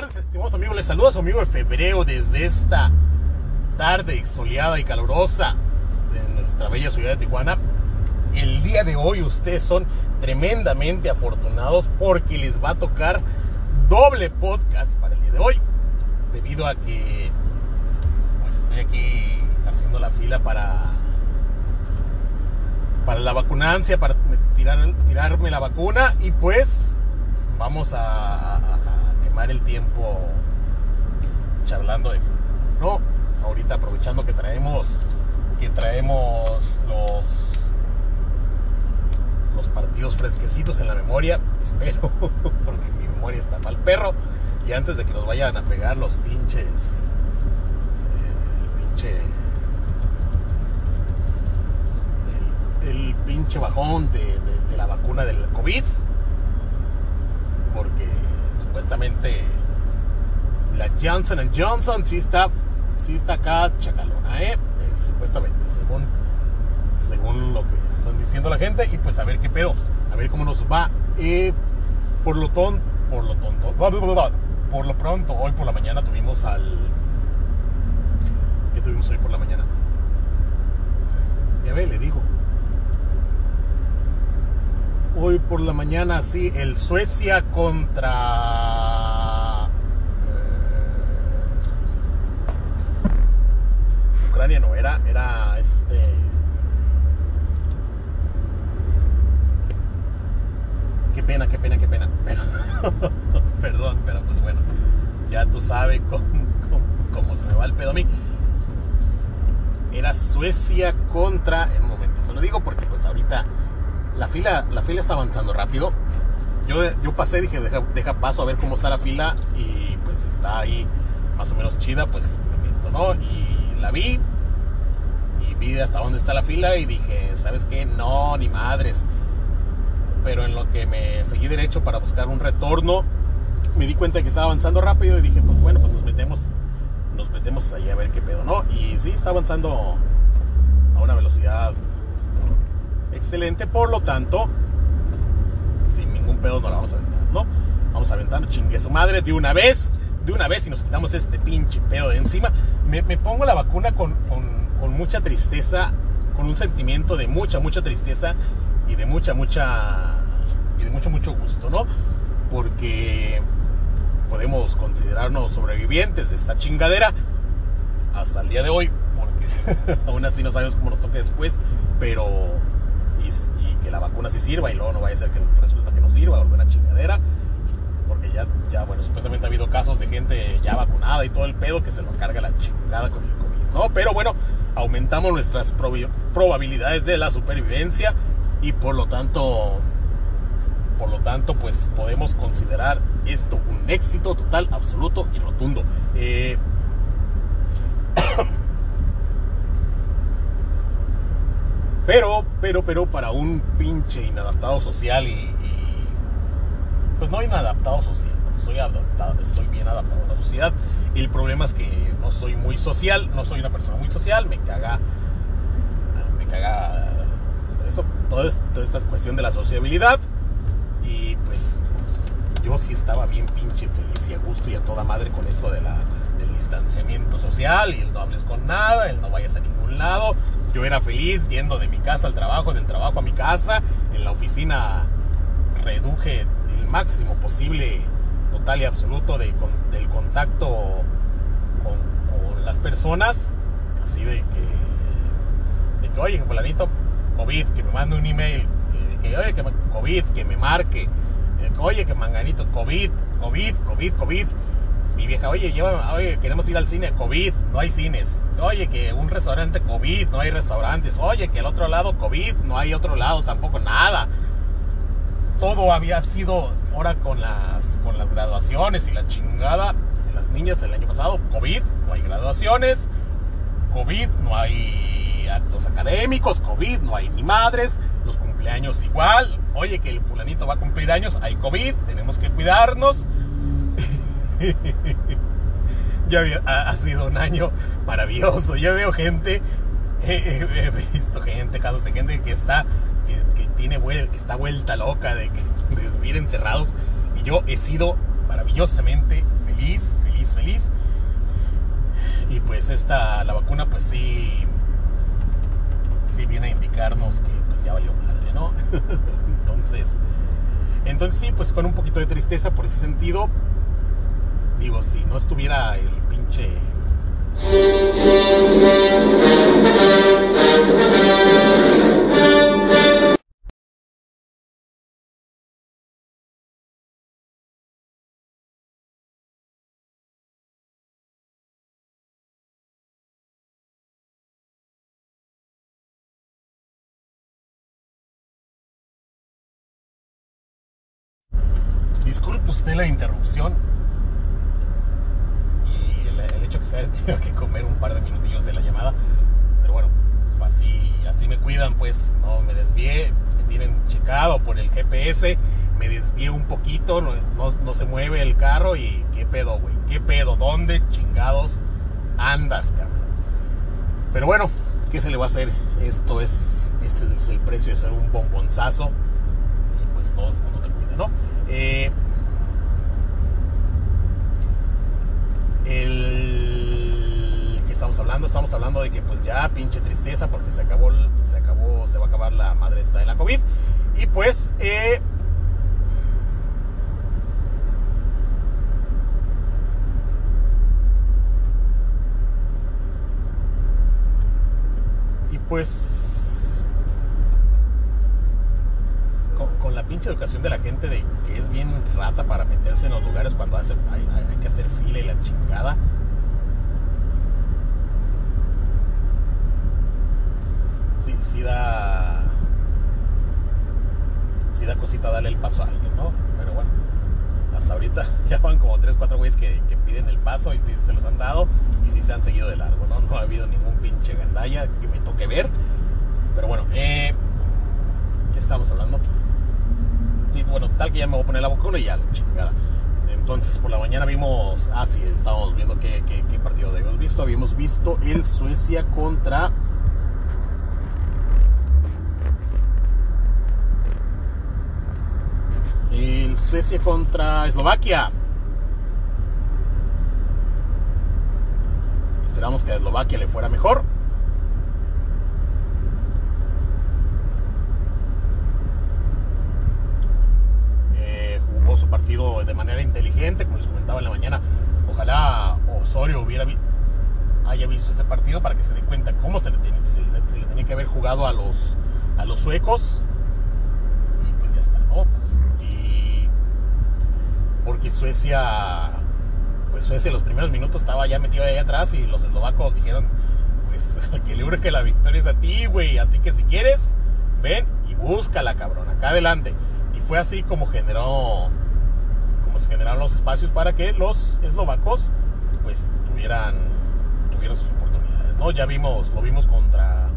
tardes, estimados amigos. Les saluda a su amigo de febrero desde esta tarde soleada y calurosa de nuestra bella ciudad de Tijuana. El día de hoy ustedes son tremendamente afortunados porque les va a tocar doble podcast para el día de hoy. Debido a que pues estoy aquí haciendo la fila para para la vacunancia, para tirar, tirarme la vacuna y pues vamos a, el tiempo charlando de fútbol, ¿no? Ahorita aprovechando que traemos que traemos los los partidos fresquecitos en la memoria, espero, porque mi memoria está mal perro y antes de que nos vayan a pegar los pinches el pinche el, pinche bajón de la vacuna del COVID porque supuestamente la Johnson Johnson sí está, sí está acá chacalona, ¿eh? Eh, supuestamente, según, según lo que están diciendo la gente, y pues a ver qué pedo, a ver cómo nos va. Eh, por lo tonto, por lo tonto, por lo pronto, hoy por la mañana tuvimos al. ¿Qué tuvimos hoy por la mañana? Ya ve, le digo. Hoy por la mañana, sí, el Suecia contra. eh, Ucrania no era, era este. Qué pena, qué pena, qué pena. Perdón, pero pues bueno, ya tú sabes cómo, cómo, cómo se me va el pedo a mí. Era Suecia contra. En un momento, se lo digo porque pues ahorita la fila, la fila está avanzando rápido. Yo, yo pasé, dije, deja, paso a ver cómo está la fila y pues está ahí más o menos chida, pues me meto, ¿no? Y la vi y vi hasta dónde está la fila y dije, ¿sabes qué? No, ni madres. Pero en lo que me seguí derecho para buscar un retorno, me di cuenta que estaba avanzando rápido y dije, pues bueno, pues nos metemos, nos metemos ahí a ver qué pedo, ¿no? Y sí, está avanzando a una velocidad excelente, por lo tanto, sin ningún pedo no la vamos a aventar, ¿no? Vamos a aventar chingue su madre de una vez, de una vez y nos quitamos este pinche pedo de encima. Me, me pongo la vacuna con, con, con, mucha tristeza, con un sentimiento de mucha, mucha tristeza y de mucha, mucha, y de mucho, mucho gusto, ¿no? Porque podemos considerarnos sobrevivientes de esta chingadera hasta el día de hoy, porque aún así no sabemos cómo nos toque después, pero y, que la vacuna sí sirva y luego no vaya a ser que resulta que no sirva o alguna chingadera porque ya, bueno supuestamente ha habido casos de gente ya vacunada y todo el pedo que se lo carga la chingada con el COVID no pero bueno aumentamos nuestras prob probabilidades de la supervivencia y por lo tanto por lo tanto pues podemos considerar esto un éxito total absoluto y rotundo. Eh, Pero, pero, pero para un pinche inadaptado social y, pues no inadaptado social, soy adaptado, estoy bien adaptado a la sociedad. Y el problema es que no soy muy social, no soy una persona muy social, me caga, me caga eso, todo es, toda esta cuestión de la sociabilidad. Y pues yo sí estaba bien pinche feliz y a gusto y a toda madre con esto de la, del distanciamiento social y el no hables con nada, el no vayas a ningún lado yo era feliz yendo de mi casa al trabajo, del trabajo a mi casa. En la oficina reduje el máximo posible, total y absoluto, de, del contacto con, las personas. Así de que, de que, oye, fulanito, COVID, que me mande un email. Que, que oye, que COVID, que me marque. Que, oye, que manganito, COVID, COVID, COVID, COVID. Mi vieja, oye, lleva, oye, queremos ir al cine, COVID, no hay cines. Oye, que un restaurante COVID, no hay restaurantes. Oye, que el otro lado COVID, no hay otro lado tampoco, nada. Todo había sido ahora con las, con las graduaciones y la chingada de las niñas el año pasado. COVID, no hay graduaciones. COVID, no hay actos académicos. COVID, no hay ni madres. Los cumpleaños igual. Oye, que el fulanito va a cumplir años, hay COVID, tenemos que cuidarnos. ya ha, sido un año maravilloso. Ya veo gente, he, he, visto gente, casos de gente que está, que, que tiene que está vuelta loca de, de, vivir encerrados. Y yo he sido maravillosamente feliz, feliz, feliz. Y pues esta, la vacuna pues sí, sí viene a indicarnos que pues ya valió madre, ¿no? entonces, entonces sí, pues con un poquito de tristeza por ese sentido. Digo, si no estuviera el pinche Disculpe usted la interrupción y el, el hecho que se haya tenido que comer un par de minutillos de la llamada. Pero bueno, así, así me cuidan, pues no me desvié, me tienen checado por el GPS, me desvié un poquito, no, no, se mueve el carro y qué pedo, güey, qué pedo, ¿dónde chingados andas, cabrón? Pero bueno, ¿qué se le va a hacer? Esto es, este es el precio de ser un bombonzazo y pues todo el mundo te cuida, ¿no? Eh, el estamos hablando, estamos hablando de que pues ya pinche tristeza porque se acabó, se acabó, se va a acabar la madre esta de la COVID y pues eh, y pues con, la pinche educación de la gente de que es bien rata para meterse en los lugares cuando hace, hay que hacer fila y la chingada. Sí, da. Sí da cosita darle el paso a alguien, ¿no? Pero bueno, hasta ahorita ya van como 3, 4 güeyes que, que, piden el paso y sí se los han dado y sí se han seguido de largo, ¿no? No ha habido ningún pinche gandalla que me toque ver. Pero bueno, eh, ¿qué estamos hablando? Sí, bueno, tal que ya me voy a poner la vacuna y ya la chingada. Entonces, por la mañana vimos. Ah, sí, estábamos viendo qué, qué, qué partido habíamos visto. Habíamos visto el Suecia contra. El Suecia contra Eslovaquia. Esperamos que a Eslovaquia le fuera mejor. su partido de manera inteligente, como les comentaba en la mañana. Ojalá Osorio hubiera haya visto este partido para que se dé cuenta cómo se le tenía que haber jugado a los, a los suecos. Y pues ya está, ¿no? Y porque Suecia, pues Suecia los primeros minutos estaba ya metido ahí atrás y los eslovacos dijeron, pues que libre que la victoria es a ti, güey. Así que si quieres, ven y búscala, cabrón, acá adelante. Y fue así como generó se generaron los espacios para que los eslovacos pues tuvieran, tuvieran sus oportunidades. ¿no? Ya vimos, lo vimos contra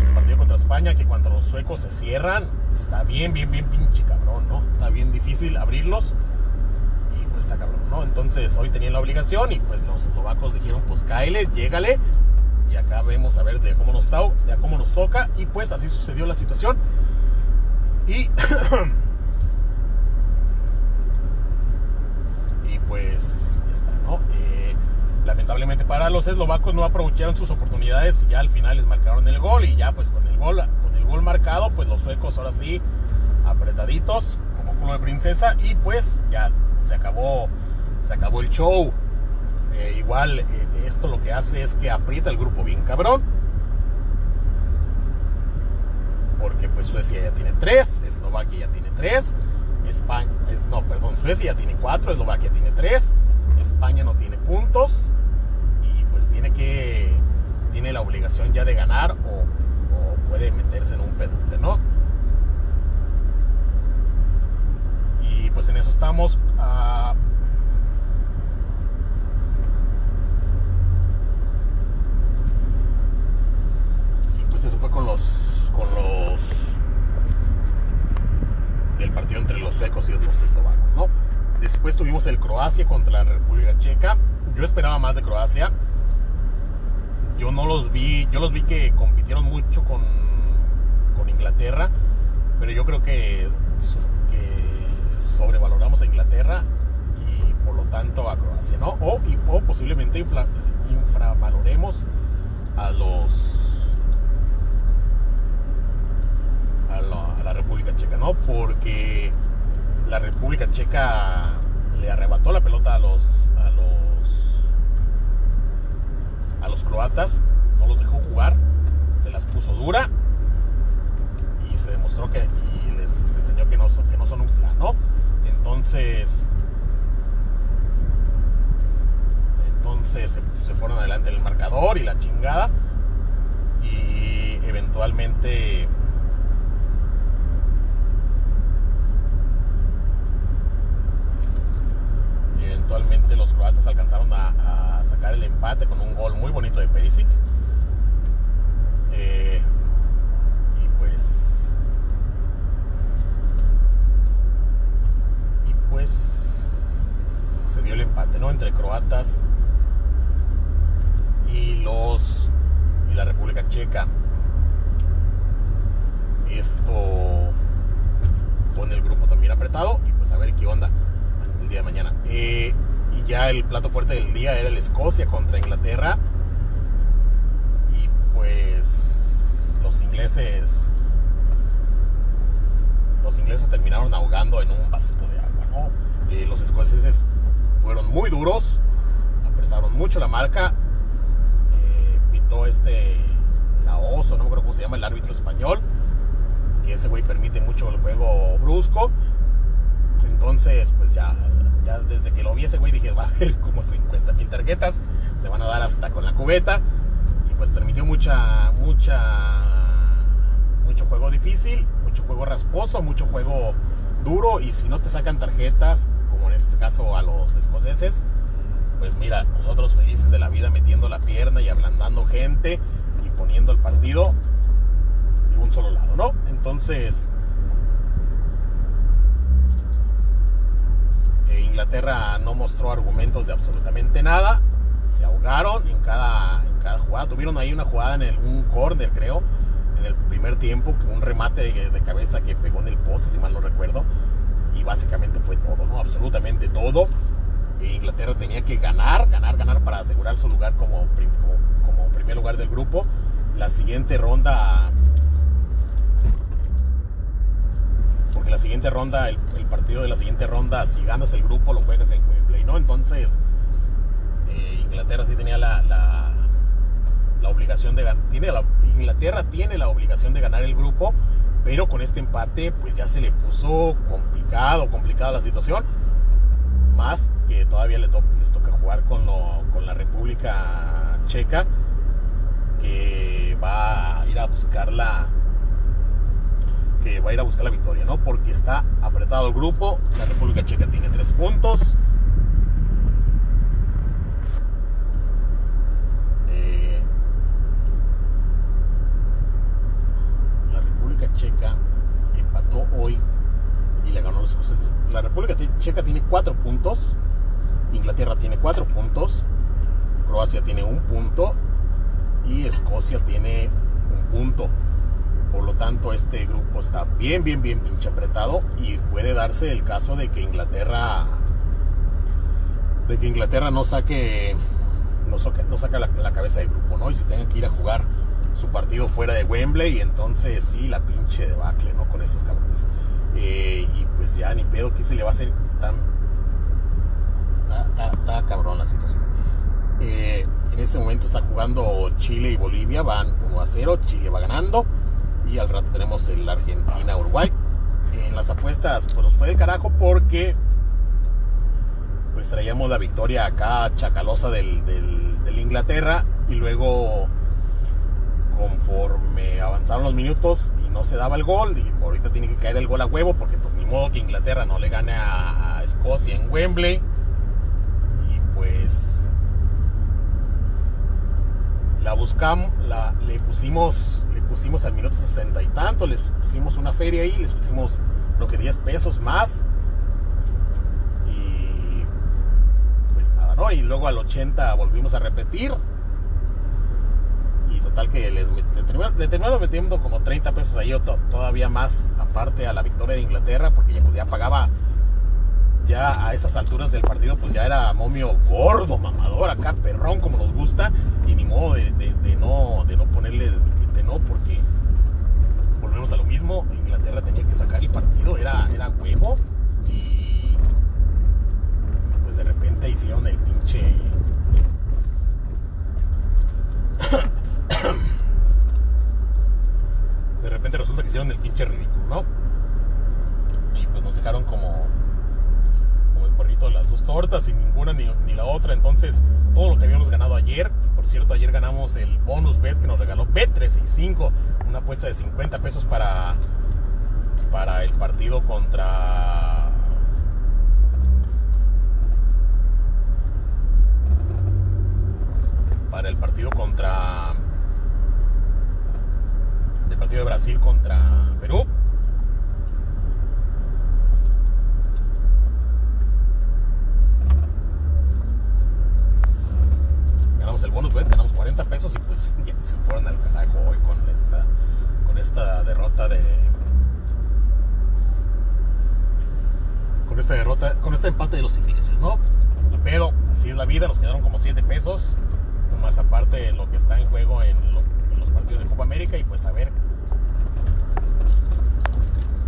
el partido contra España, que cuando los suecos se cierran, está bien, bien, bien pinche cabrón, ¿no? Está bien difícil abrirlos pues está cabrón, ¿no? Entonces hoy tenían la obligación y pues los eslovacos dijeron, pues cáele, llégale. Y acá vemos a ver de cómo nos, está, de cómo nos toca. Y pues así sucedió la situación. Y y pues está, ¿no? Eh, lamentablemente para los eslovacos no aprovecharon sus oportunidades y ya al final les marcaron el gol y ya pues con el gol, con el gol marcado pues los suecos ahora sí apretaditos como culo de princesa y pues ya se acabó, se acabó el show. Eh, igual eh, esto lo que hace es que aprieta el grupo bien cabrón. Porque pues Suecia ya tiene tres, Eslovaquia ya tiene tres España, no, perdón, Suecia ya tiene cuatro, Eslovaquia tiene tres, España no tiene puntos y pues tiene que, tiene la obligación ya de ganar o, o puede meterse en un pedote, ¿no? Pues en eso estamos. Uh, pues eso fue con los, con los del partido entre los suecos y los eslovacos, ¿no? Después tuvimos el Croacia contra la República Checa. Yo esperaba más de Croacia. Yo no los vi, yo los vi que compitieron mucho con, con Inglaterra, pero yo creo que sobrevaloramos a Inglaterra y por lo tanto a Croacia, ¿no? O, o posiblemente infravaloremos a los a la, República Checa, ¿no? Porque la República Checa le arrebató la pelota a los a los a los croatas, no los dejó jugar, se las puso dura y se demostró que y les enseñó que no son, que no son un flan, ¿no? Entonces se, fueron adelante el marcador y la chingada y eventualmente eventualmente los croatas alcanzaron a, sacar el empate con un gol muy bonito de Perisic. Eh, y pues. Y pues. Se dio el empate, ¿no? Entre croatas y los. y la República Checa. Esto pone el grupo también apretado y pues a ver qué onda día de mañana. Eh, y ya el plato fuerte del día era el Escocia contra Inglaterra. Y pues los ingleses. Los ingleses terminaron ahogando en un vasito de agua, ¿no? Eh, los escoceses fueron muy duros, apretaron mucho la marca. Pitó este. La oso, no me acuerdo cómo se llama el árbitro español. Que ese güey permite mucho el juego brusco. Entonces, pues ya desde que lo vi ese güey dije, va a haber como 50 mil tarjetas, se van a dar hasta con la cubeta. Y pues permitió mucha, mucha, mucho juego difícil, mucho juego rasposo, mucho juego duro. Y si no te sacan tarjetas, como en este caso a los escoceses, pues mira, nosotros felices de la vida metiendo la pierna y ablandando gente y poniendo el partido de un solo lado, ¿no? Entonces, Inglaterra no mostró argumentos de absolutamente nada. Se ahogaron en cada, en cada jugada. Tuvieron ahí una jugada en el, un corner, creo, en el primer tiempo, un remate de, cabeza que pegó en el poste, si mal no recuerdo. Y básicamente fue todo, ¿no? Absolutamente todo. Inglaterra tenía que ganar, ganar, ganar para asegurar su lugar como, como, primer lugar del grupo. La siguiente ronda porque la siguiente ronda, el, partido de la siguiente ronda, si ganas el grupo, lo juegas en Wembley, ¿no? Entonces, eh, Inglaterra sí tenía la, la, obligación de ganar. Tiene Inglaterra tiene la obligación de ganar el grupo, pero con este empate, pues ya se le puso complicado, complicada la situación. Más que todavía les toca jugar con, con la República Checa, que va a ir a buscar la que va a ir a buscar la victoria, ¿no? Porque está apretado el grupo. La República Checa tiene tres puntos. Eh, la República Checa empató hoy y le ganó los escoceses. La República Checa tiene cuatro puntos. Inglaterra tiene cuatro puntos. Croacia tiene un punto. Y Escocia tiene un punto. Por lo tanto, este grupo está bien, bien, bien pinche apretado y puede darse el caso de que Inglaterra de que Inglaterra no saque no, saca, no saca la, cabeza del grupo, ¿no? Y se tenga que ir a jugar su partido fuera de Wembley y entonces sí, la pinche debacle, ¿no? Con estos cabrones. Eh, y pues ya ni pedo que se le va a hacer tan... Está, cabrón la situación. Eh, en este momento está jugando Chile y Bolivia, van 1 a 0, Chile va ganando y al rato tenemos el Argentina-Uruguay. En las apuestas pues nos fue del carajo porque pues traíamos la victoria acá chacalosa del, del, Inglaterra y luego conforme avanzaron los minutos y no se daba el gol y ahorita tiene que caer el gol a huevo porque pues ni modo que Inglaterra no le gane a Escocia en Wembley pues la buscamos, la, le pusimos pusimos al minuto sesenta y tanto, les pusimos una feria ahí, les pusimos lo que 10 pesos más. Y pues nada, ¿no? Y luego al 80 volvimos a repetir. Y total que les, le, metiendo como 30 pesos ahí, todavía más aparte a la victoria de Inglaterra, porque ya, pues, ya pagaba ya a esas alturas del partido, pues ya era momio gordo, mamador, acá perrón como nos gusta, y ni modo de, no, de no ponerle de no, porque volvemos a lo mismo, Inglaterra tenía que sacar el partido, era, era huevo, y pues de repente hicieron el pinche... de repente resulta que hicieron el pinche ridículo, ¿no? Y pues nos dejaron como de las dos tortas, sin ninguna ni, la otra. Entonces, todo lo que habíamos ganado ayer, por cierto, ayer ganamos el bonus bet que nos regaló Bet365, una apuesta de 50 pesos para, para el partido contra. Para el partido contra. El partido de Brasil contra Perú. El bonus bet, ganamos 40 pesos y pues ya se fueron al carajo hoy con esta, con esta derrota de. Con esta derrota, con este empate de los ingleses, ¿no? Pero así es la vida, nos quedaron como 7 pesos, más aparte lo que está en juego en, en los partidos de Copa América y pues a ver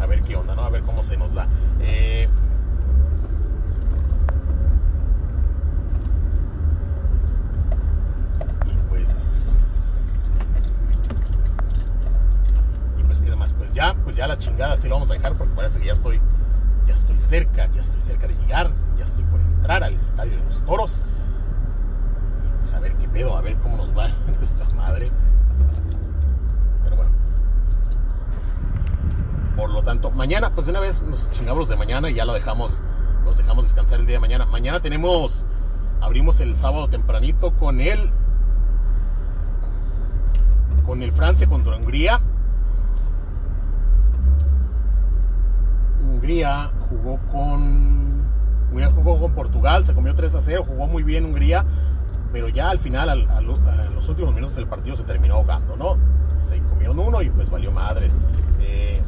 a ver qué onda, ¿no? A ver cómo se nos da. Eh, ya, pues ya la chingada sí lo vamos a dejar porque parece que ya estoy, ya estoy cerca, ya estoy cerca de llegar, ya estoy por entrar al estadio de los toros. Y pues a ver qué pedo, a ver cómo nos va esta madre. Pero bueno. Por lo tanto, mañana, pues de una vez nos chingamos los de mañana y ya lo dejamos, los dejamos descansar el día de mañana. Mañana tenemos, abrimos el sábado tempranito con el con el Francia contra Hungría Hungría jugó con. Hungría jugó con Portugal, se comió 3 a 0, jugó muy bien Hungría, pero ya al final, a los últimos minutos del partido se terminó ahogando, ¿no? Se comieron uno y pues valió madres. Eh,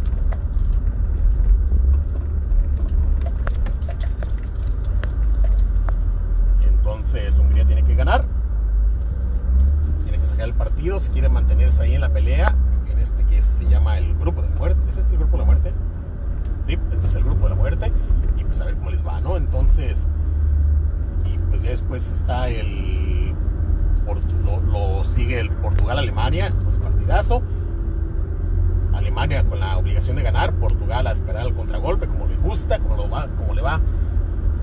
entonces Hungría tiene que ganar, tiene que sacar el partido si quiere mantenerse ahí en la pelea, en este que se llama el grupo de muerte. ¿Es este el grupo de la muerte? Este es el grupo de la muerte y pues a ver cómo les va, ¿no? Entonces, y pues ya después está el, lo, sigue el Portugal-Alemania, pues partidazo. Alemania con la obligación de ganar, Portugal a esperar el contragolpe como le gusta, como, lo va, como le va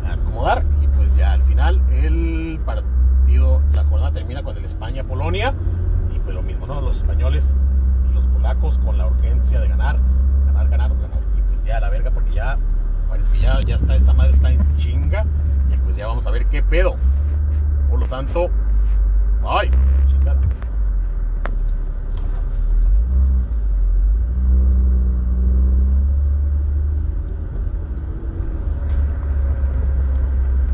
a acomodar y pues ya al final el partido, la jornada termina con el España-Polonia y pues lo mismo, ¿no? Los españoles y los polacos con la urgencia ya está, esta madre está en chinga. Y pues ya vamos a ver qué pedo. Por lo tanto, ay,